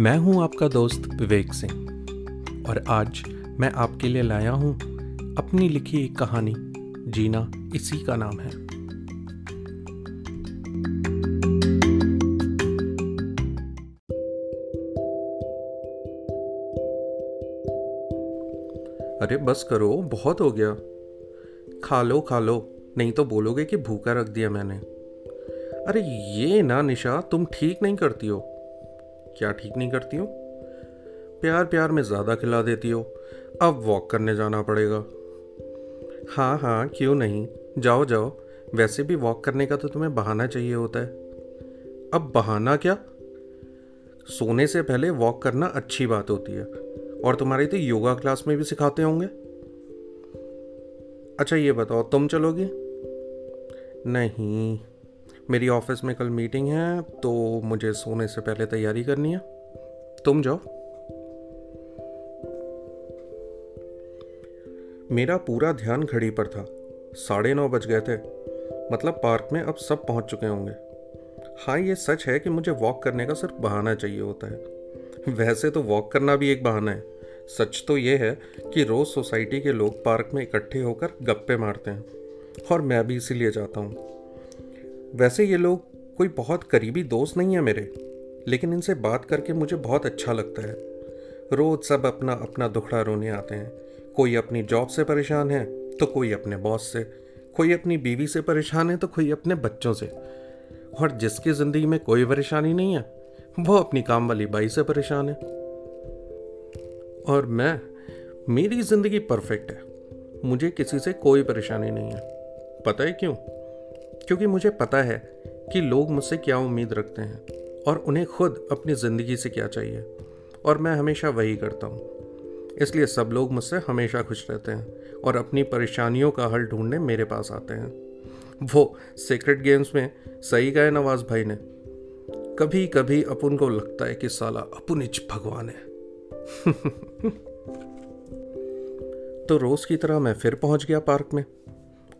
मैं हूँ आपका दोस्त विवेक सिंह, और आज मैं आपके लिए लाया हूँ अपनी लिखी एक कहानी, जीना इसी का नाम है। अरे बस करो, बहुत हो गया। खा लो खा लो, नहीं तो बोलोगे कि भूखा रख दिया मैंने। अरे ये ना निशा, तुम ठीक नहीं करती हो। क्या ठीक नहीं करती हो? प्यार प्यार में ज़्यादा खिला देती हो। अब वॉक करने जाना पड़ेगा। हाँ हाँ क्यों नहीं? जाओ जाओ। वैसे भी वॉक करने का तो तुम्हें बहाना चाहिए होता है। अब बहाना क्या? सोने से पहले वॉक करना अच्छी बात होती है। और तुम्हारी तो योगा क्लास में भी सिखाते होंगे। अच्छा ये बताओ, तुम चलोगी? नहीं। मेरी ऑफ़िस में कल मीटिंग है तो मुझे सोने से पहले तैयारी करनी है। तुम जाओ। मेरा पूरा ध्यान घड़ी पर था। साढ़े नौ बज गए थे। मतलब पार्क में अब सब पहुँच चुके होंगे। हाँ ये सच है कि मुझे वॉक करने का सिर्फ़ बहाना चाहिए होता है। वैसे तो वॉक करना भी एक बहाना है। सच तो ये है कि रोज़ सोसाइटी के लोग पार्क में इकट्ठे होकर गप्पे मारते हैं। और मैं भी इसीलिए जाता हूँ। वैसे ये लोग कोई बहुत करीबी दोस्त नहीं है मेरे, लेकिन इनसे बात करके मुझे बहुत अच्छा लगता है। रोज़ सब अपना अपना दुखड़ा रोने आते हैं। कोई अपनी जॉब से परेशान है तो कोई अपने बॉस से। कोई अपनी बीवी से परेशान है तो कोई अपने बच्चों से। और जिसकी ज़िंदगी में कोई परेशानी नहीं है, वो अपनी काम वाली बाई से परेशान है। और मैं, मेरी ज़िंदगी परफेक्ट है। मुझे किसी से कोई परेशानी नहीं है। पता है क्यों? क्योंकि मुझे पता है कि लोग मुझसे क्या उम्मीद रखते हैं और उन्हें खुद अपनी ज़िंदगी से क्या चाहिए, और मैं हमेशा वही करता हूँ। इसलिए सब लोग मुझसे हमेशा खुश रहते हैं और अपनी परेशानियों का हल ढूँढने मेरे पास आते हैं। वो सीक्रेट गेम्स में सही गए नवाज़ भाई ने। कभी कभी अपुन को लगता है कि साला अपुनिच भगवान है। तो रोज की तरह मैं फिर पहुँच गया पार्क में।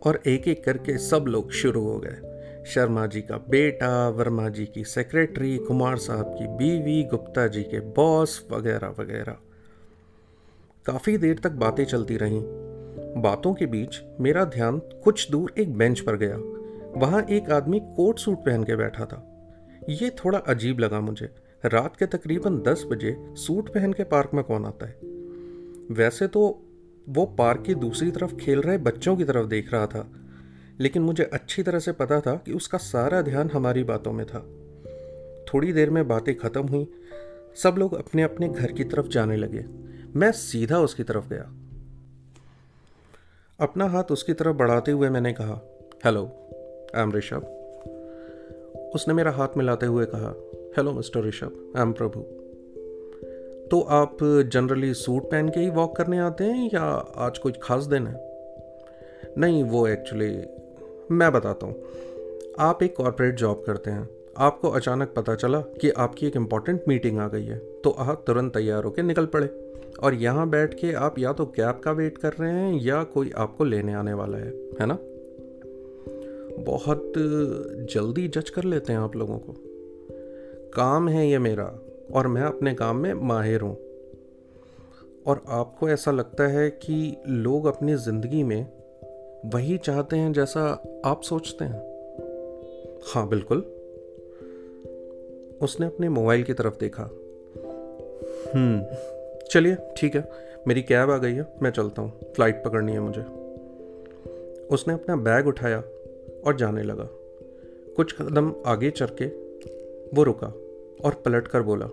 और एक एक करके सब लोग शुरू हो गए। शर्मा जी का बेटा, वर्मा जी की सेक्रेटरी कुमार साहब की बीवी, गुप्ता जी के बॉस वगैरह वगैरह। काफ़ी देर तक बातें चलती रहीं। बातों के बीच मेरा ध्यान कुछ दूर एक बेंच पर गया। वहाँ एक आदमी कोट सूट पहन के बैठा था। ये थोड़ा अजीब लगा मुझे। रात के तकरीबन दस बजे सूट पहन के पार्क में कौन आता है? वैसे तो वो पार्क की दूसरी तरफ़ खेल रहे बच्चों की तरफ़ देख रहा था। लेकिन मुझे अच्छी तरह से पता था कि उसका सारा ध्यान हमारी बातों में था। थोड़ी देर में बातें खत्म हुई। सब लोग अपने अपने घर की तरफ़ जाने लगे। मैं सीधा उसकी तरफ़ गया। अपना हाथ उसकी तरफ़ बढ़ाते हुए मैंने कहा, हेलो, आई एम ऋषभ। उसने मेरा हाथ मिलाते हुए कहा, hello, mister Rishabh, I am Prabhu. तो आप जनरली सूट पहन के ही वॉक करने आते हैं या आज कुछ खास दिन है? नहीं, वो एक्चुअली मैं बताता हूँ। आप एक कॉरपोरेट जॉब करते हैं। आपको अचानक पता चला कि आपकी एक इंपॉर्टेंट मीटिंग आ गई है तो आप तुरंत तैयार होकर निकल पड़े। और यहाँ बैठ के आप या तो कैब का वेट कर रहे हैं या कोई आपको लेने आने वाला है है ना? बहुत जल्दी जज कर लेते हैं आप लोगों को। काम है ये मेरा। और मैं अपने काम में माहिर हूँ। और आपको ऐसा लगता है कि लोग अपनी ज़िंदगी में वही चाहते हैं जैसा आप सोचते हैं? हाँ बिल्कुल। उसने अपने मोबाइल की तरफ़ देखा। हम्म चलिए, ठीक है। मेरी कैब आ गई है, मैं चलता हूँ। फ़्लाइट पकड़नी है मुझे। उसने अपना बैग उठाया और जाने लगा। कुछ कदम आगे चल के वो रुका। और पलट कर बोला,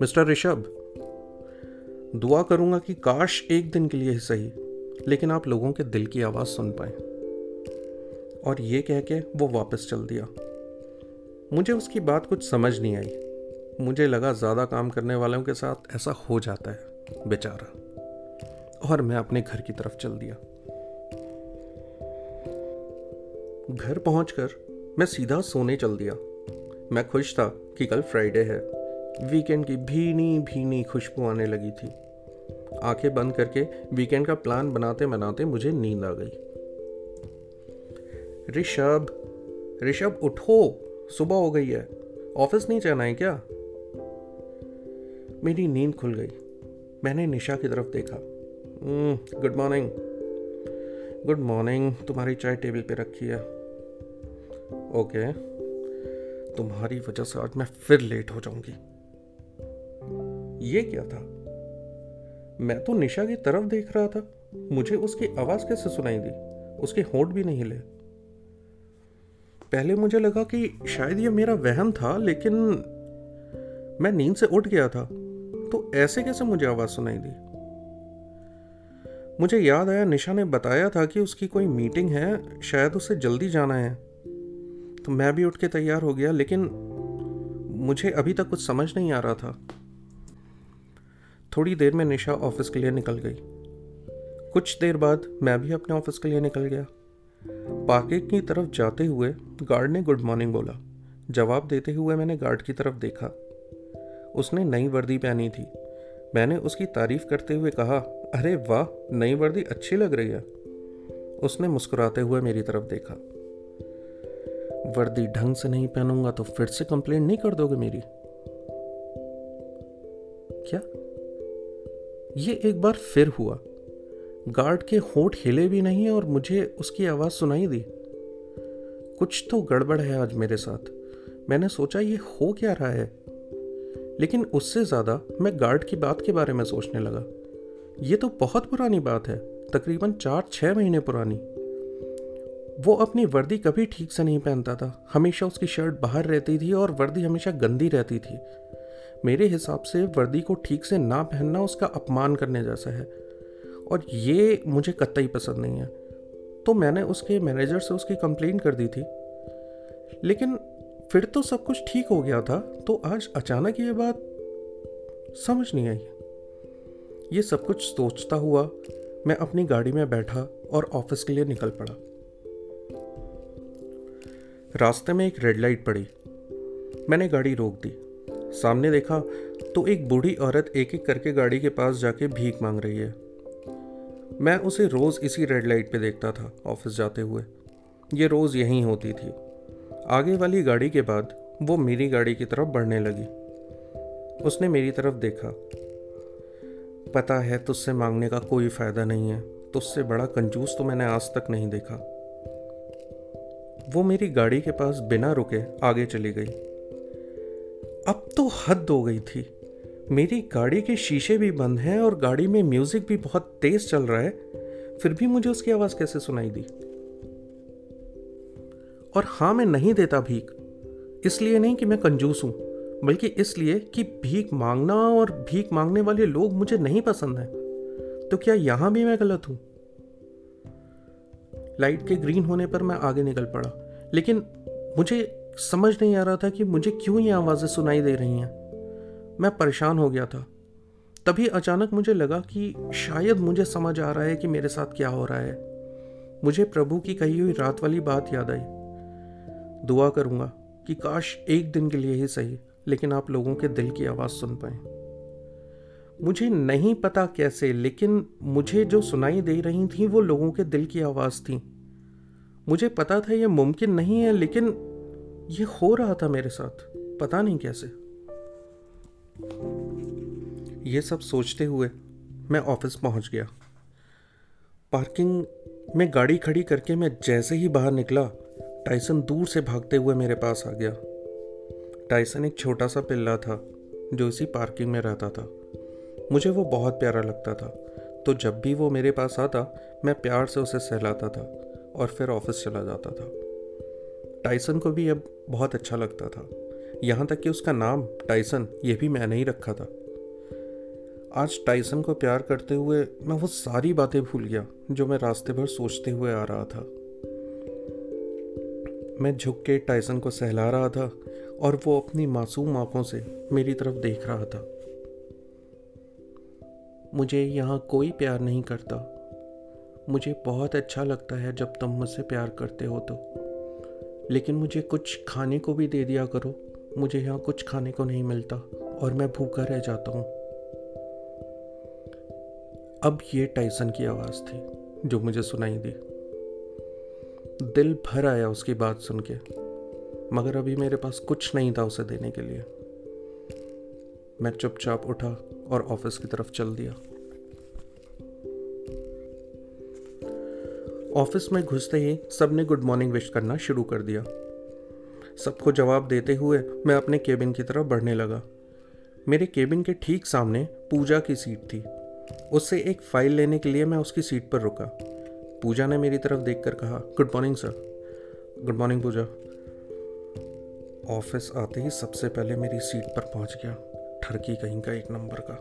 मिस्टर ऋषभ, दुआ करूँगा कि काश एक दिन के लिए ही सही, लेकिन आप लोगों के दिल की आवाज़ सुन पाए। और ये कह के वो वापस चल दिया। मुझे उसकी बात कुछ समझ नहीं आई। मुझे लगा ज़्यादा काम करने वालों के साथ ऐसा हो जाता है, बेचारा। और मैं अपने घर की तरफ़ चल दिया। घर पहुंचकर मैं सीधा सोने चल दिया। मैं खुश था कि कल फ्राइडे है। वीकेंड की भीनी भीनी खुशबू आने लगी थी। आँखें बंद करके वीकेंड का प्लान बनाते बनाते मुझे नींद आ गई। ऋषभ ऋषभ उठो, सुबह हो गई है। ऑफ़िस नहीं जाना है क्या? मेरी नींद खुल गई। मैंने निशा की तरफ़ देखा। गुड मॉर्निंग गुड मॉर्निंग तुम्हारी चाय टेबल पे रखी है। ओके तुम्हारी वजह से आज मैं फिर लेट हो जाऊँगी। ये क्या था? मैं तो निशा की तरफ़ देख रहा था। मुझे उसकी आवाज़ कैसे सुनाई दी? उसके होंठ भी नहीं हिले पहले मुझे लगा कि शायद ये मेरा वहम था, लेकिन मैं नींद से उठ गया था तो ऐसे कैसे मुझे आवाज़ सुनाई दी? मुझे याद आया, निशा ने बताया था कि उसकी कोई मीटिंग है, शायद उसे जल्दी जाना है। तो मैं भी उठ के तैयार हो गया, लेकिन मुझे अभी तक कुछ समझ नहीं आ रहा था। थोड़ी देर में निशा ऑफ़िस के लिए निकल गई। कुछ देर बाद मैं भी अपने ऑफ़िस के लिए निकल गया। पार्किंग की तरफ़ जाते हुए गार्ड ने गुड मॉर्निंग बोला। जवाब देते हुए मैंने गार्ड की तरफ़ देखा। उसने नई वर्दी पहनी थी। मैंने उसकी तारीफ़ करते हुए कहा, अरे वाह, नई वर्दी अच्छी लग रही है। उसने मुस्कुराते हुए मेरी तरफ़ देखा। वर्दी ढंग से नहीं पहनूँगा तो फिर से कंप्लेंट नहीं कर दोगे मेरी। क्या? ये एक बार फिर हुआ। गार्ड के होठ हिले भी नहीं और मुझे उसकी आवाज़ सुनाई दी। कुछ तो गड़बड़ है आज मेरे साथ। मैंने सोचा ये हो क्या रहा है। लेकिन उससे ज़्यादा मैं गार्ड की बात के बारे में सोचने लगा। ये तो बहुत पुरानी बात है, तकरीबन चार छः महीने पुरानी। वो अपनी वर्दी कभी ठीक से नहीं पहनता था। हमेशा उसकी शर्ट बाहर रहती थी और वर्दी हमेशा गंदी रहती थी। मेरे हिसाब से वर्दी को ठीक से ना पहनना उसका अपमान करने जैसा है। और ये मुझे कतई पसंद नहीं है। तो मैंने उसके मैनेजर से उसकी कंप्लेन कर दी थी। लेकिन फिर तो सब कुछ ठीक हो गया था तो आज अचानक ये बात समझ नहीं आई। ये सब कुछ सोचता हुआ मैं अपनी गाड़ी में बैठा और ऑफ़िस के लिए निकल पड़ा। रास्ते में एक रेड लाइट पड़ी। मैंने गाड़ी रोक दी। सामने देखा तो एक बूढ़ी औरत एक एक करके गाड़ी के पास जाके भीख मांग रही है। मैं उसे रोज़ इसी रेड लाइट पे देखता था ऑफ़िस जाते हुए। ये रोज़ यहीं होती थी। आगे वाली गाड़ी के बाद वो मेरी गाड़ी की तरफ़ बढ़ने लगी। उसने मेरी तरफ़ देखा। पता है, तुझसे मांगने का कोई फ़ायदा नहीं है। तुझसे बड़ा कंजूस तो मैंने आज तक नहीं देखा। वो मेरी गाड़ी के पास बिना रुके आगे चली गई। अब तो हद हो गई थी। मेरी गाड़ी के शीशे भी बंद हैं और गाड़ी में म्यूज़िक भी बहुत तेज चल रहा है। फिर भी मुझे उसकी आवाज़ कैसे सुनाई दी? और हाँ मैं नहीं देता भीख। इसलिए नहीं कि मैं कंजूस हूँ, बल्कि इसलिए कि भीख मांगना और भीख मांगने वाले लोग मुझे नहीं पसंद है। तो क्या यहाँ भी मैं गलत हूँ? लाइट के ग्रीन होने पर मैं आगे निकल पड़ा। लेकिन मुझे समझ नहीं आ रहा था कि मुझे क्यों ये आवाज़ें सुनाई दे रही हैं। मैं परेशान हो गया था। तभी अचानक मुझे लगा कि शायद मुझे समझ आ रहा है कि मेरे साथ क्या हो रहा है। मुझे प्रभु की कही हुई रात वाली बात याद आई। दुआ करूँगा कि काश एक दिन के लिए ही सही, लेकिन आप लोगों के दिल की आवाज़ सुन पाए। मुझे नहीं पता कैसे, लेकिन मुझे जो सुनाई दे रही थी वो लोगों के दिल की आवाज़ थी। मुझे पता था ये मुमकिन नहीं है, लेकिन ये हो रहा था मेरे साथ, पता नहीं कैसे। ये सब सोचते हुए मैं ऑफ़िस पहुँच गया। पार्किंग में गाड़ी खड़ी करके मैं जैसे ही बाहर निकला, टाइसन दूर से भागते हुए मेरे पास आ गया। टाइसन एक छोटा सा पिल्ला था, जो इसी पार्किंग में रहता था। मुझे वो बहुत प्यारा लगता था। तो जब भी वो मेरे पास आता, मैं प्यार से उसे सहलाता था और फिर ऑफ़िस चला जाता था। टाइसन को भी अब बहुत अच्छा लगता था। यहाँ तक कि उसका नाम टाइसन ये भी मैंने ही रखा था। आज टाइसन को प्यार करते हुए मैं वो सारी बातें भूल गया, जो मैं रास्ते भर सोचते हुए आ रहा था। मैं झुक के टाइसन को सहला रहा था और वो अपनी मासूम आँखों से मेरी तरफ़ देख रहा था। मुझे यहाँ कोई प्यार नहीं करता। मुझे बहुत अच्छा लगता है जब तुम मुझसे प्यार करते हो तो। लेकिन मुझे कुछ खाने को भी दे दिया करो। मुझे यहाँ कुछ खाने को नहीं मिलता और मैं भूखा रह जाता हूँ। अब ये टाइसन की आवाज़ थी, जो मुझे सुनाई दी। दिल भर आया उसकी बात सुन के, मगर अभी मेरे पास कुछ नहीं था उसे देने के लिए। मैं चुपचाप उठा और ऑफ़िस की तरफ़ चल दिया। ऑफ़िस में घुसते ही सबने गुड मॉर्निंग विश करना शुरू कर दिया। सबको जवाब देते हुए मैं अपने केबिन की तरफ़ बढ़ने लगा। मेरे केबिन के ठीक सामने पूजा की सीट थी। उससे एक फ़ाइल लेने के लिए मैं उसकी सीट पर रुका। पूजा ने मेरी तरफ़ देखकर कहा, good morning, sir. Good morning Pooja. Office आते ही सबसे पहले मेरी सीट पर पहुँच गया। ठरकी कहीं का एक नंबर का।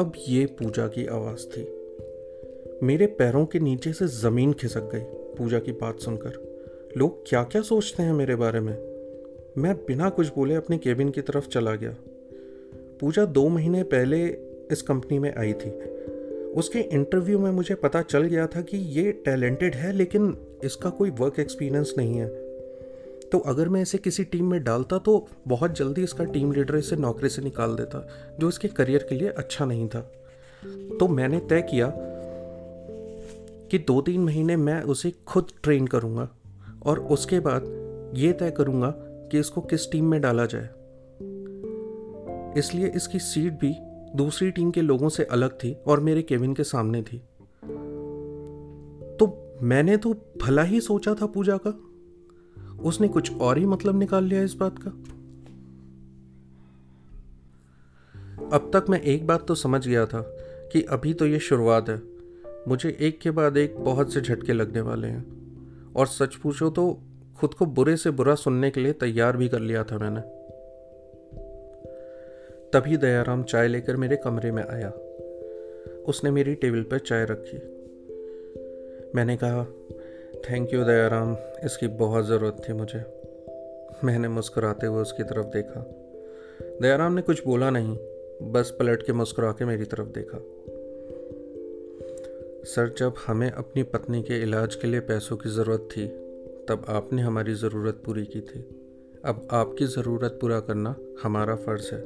अब ये पूजा की आवाज़ थी। मेरे पैरों के नीचे से ज़मीन खिसक गई पूजा की बात सुनकर। लोग क्या क्या सोचते हैं मेरे बारे में? मैं बिना कुछ बोले अपने केबिन की तरफ़ चला गया। पूजा दो महीने पहले इस कंपनी में आई थी। उसके इंटरव्यू में मुझे पता चल गया था कि ये टैलेंटेड है, लेकिन इसका कोई वर्क एक्सपीरियंस नहीं है। तो अगर मैं इसे किसी टीम में डालता तो बहुत जल्दी इसका टीम लीडर इसे नौकरी से निकाल देता, जो इसके करियर के लिए अच्छा नहीं था। तो मैंने तय किया कि दो तीन महीने मैं उसे खुद ट्रेन करूँगा और उसके बाद ये तय करूँगा कि इसको किस टीम में डाला जाए। इसलिए इसकी सीट भी दूसरी टीम के लोगों से अलग थी और मेरे केबिन के सामने थी। तो मैंने तो भला ही सोचा था पूजा का। उसने कुछ और ही मतलब निकाल लिया इस बात का? अब तक मैं एक बात तो समझ गया था कि अभी तो ये शुरुआत है। मुझे एक के बाद एक बहुत से झटके लगने वाले हैं। और सच पूछो तो खुद को बुरे से बुरा सुनने के लिए तैयार भी कर लिया था मैंने। तभी दयाराम चाय लेकर मेरे कमरे में आया। उसने मेरी टेबल पर चाय रखी। मैंने कहा थैंक यू दयाराम इसकी बहुत ज़रूरत थी मुझे। मैंने मुस्कुराते हुए उसकी तरफ़ देखा। दयाराम ने कुछ बोला नहीं, बस पलट के मुस्कुरा के मेरी तरफ़ देखा। सर, जब हमें अपनी पत्नी के इलाज के लिए पैसों की ज़रूरत थी, तब आपने हमारी ज़रूरत पूरी की थी। अब आपकी ज़रूरत पूरा करना हमारा फ़र्ज़ है।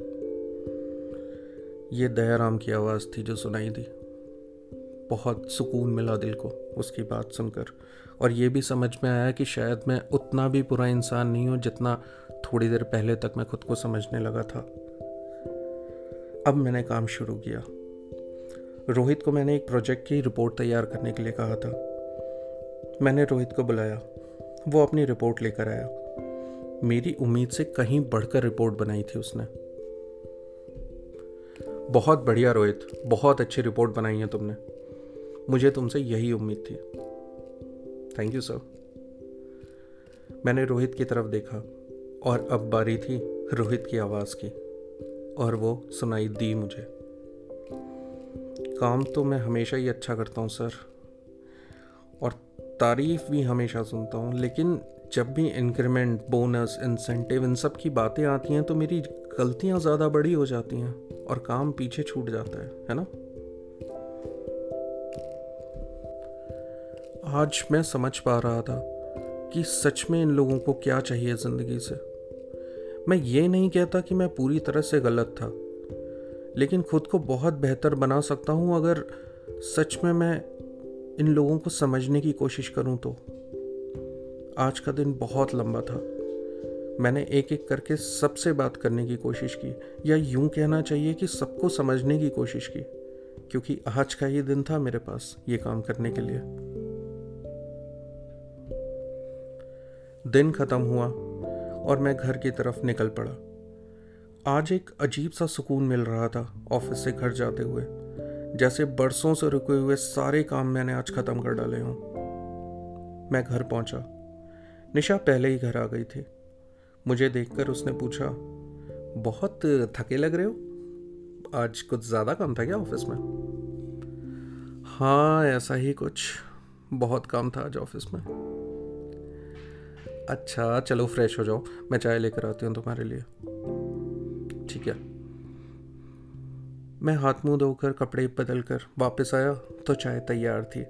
ये दयाराम की आवाज़ थी जो सुनाई दी। बहुत सुकून मिला दिल को। उसकी बात सुनकर। और ये भी समझ में आया कि शायद मैं उतना भी बुरा इंसान नहीं हूँ जितना थोड़ी देर पहले तक मैं खुद को समझने लगा था। अब मैंने काम शुरू किया। रोहित को मैंने एक प्रोजेक्ट की रिपोर्ट तैयार करने के लिए कहा था। मैंने रोहित को बुलाया। वो अपनी रिपोर्ट लेकर आया। मेरी उम्मीद से कहीं बढ़कर रिपोर्ट बनाई थी उसने। बहुत बढ़िया रोहित, बहुत अच्छी रिपोर्ट बनाई है तुमने। मुझे तुमसे यही उम्मीद थी। थैंक यू सर मैंने रोहित की तरफ़ देखा और अब बारी थी रोहित की आवाज़ की और वो सुनाई दी मुझे। काम तो मैं हमेशा ही अच्छा करता हूँ सर और तारीफ़ भी हमेशा सुनता हूँ, लेकिन जब भी इंक्रीमेंट बोनस इंसेंटिव इन सब की बातें आती हैं तो मेरी गलतियाँ ज़्यादा बड़ी हो जाती हैं और काम पीछे छूट जाता है है ना? आज मैं समझ पा रहा था कि सच में इन लोगों को क्या चाहिए ज़िंदगी से। मैं ये नहीं कहता कि मैं पूरी तरह से गलत था, लेकिन खुद को बहुत बेहतर बना सकता हूँ अगर सच में मैं इन लोगों को समझने की कोशिश करूँ तो। आज का दिन बहुत लंबा था। मैंने एक एक करके सबसे बात करने की कोशिश की, या यूँ कहना चाहिए कि सबको समझने की कोशिश की, क्योंकि आज का ही दिन था मेरे पास ये काम करने के लिए। दिन खत्म हुआ और मैं घर की तरफ़ निकल पड़ा। आज एक अजीब सा सुकून मिल रहा था ऑफ़िस से घर जाते हुए, जैसे बरसों से रुके हुए सारे काम मैंने आज ख़त्म कर डाले हों। मैं घर पहुँचा। निशा पहले ही घर आ गई थी। मुझे देखकर उसने पूछा, बहुत थके लग रहे हो? आज कुछ ज़्यादा काम था क्या ऑफ़िस में? हाँ ऐसा ही कुछ। बहुत काम था आज ऑफ़िस में। अच्छा चलो फ्रेश हो जाओ। मैं चाय लेकर आती हूँ तुम्हारे लिए। ठीक है। मैं हाथ मुँह धोकर, कपड़े बदल कर वापस आया तो चाय तैयार थी।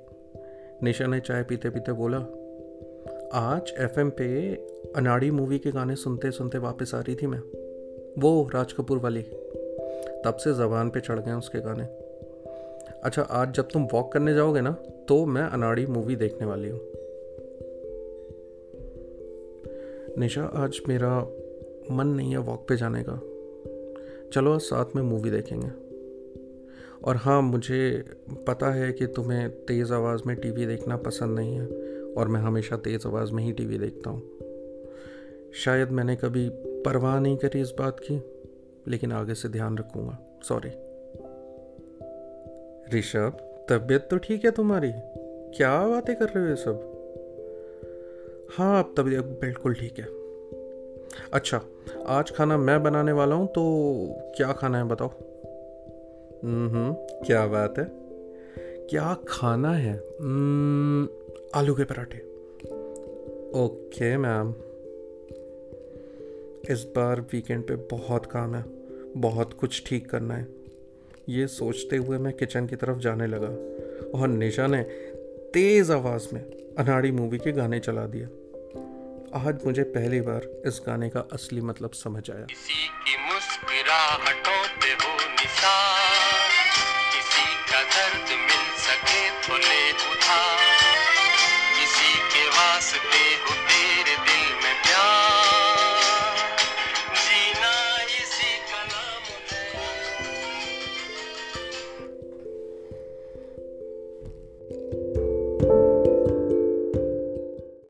निशा ने चाय पीते पीते बोला, आज एफएम पे अनाड़ी मूवी के गाने सुनते सुनते वापस आ रही थी मैं। वो राज कपूर वाली। तब से ज़बान पे चढ़ गए उसके गाने। अच्छा आज जब तुम वॉक करने जाओगे ना तो मैं अनाड़ी मूवी देखने वाली हूँ। निशा, आज मेरा मन नहीं है वॉक पे जाने का। चलो आज साथ में मूवी देखेंगे। और हाँ मुझे पता है कि तुम्हें तेज़ आवाज़ में टीवी देखना पसंद नहीं है, और मैं हमेशा तेज़ आवाज़ में ही टीवी देखता हूँ। शायद मैंने कभी परवाह नहीं करी इस बात की, लेकिन आगे से ध्यान रखूँगा। सॉरी ऋषभ, तबीयत तो ठीक है तुम्हारी? क्या बातें कर रहे हो ये सब? हाँ अब तबीयत बिल्कुल ठीक है। अच्छा आज खाना मैं बनाने वाला हूँ तो क्या खाना है बताओ? हम्म क्या बात है। क्या खाना है? आलू के पराठे। Okay, ma'am. इस बार वीकेंड पे बहुत काम है, बहुत कुछ ठीक करना है। ये सोचते हुए मैं किचन की तरफ़ जाने लगा, और निशा ने तेज़ आवाज़ में अनाड़ी मूवी के गाने चला दिया। आज मुझे पहली बार इस गाने का असली मतलब समझ आया। किसी की दर्द मिल सके तो ले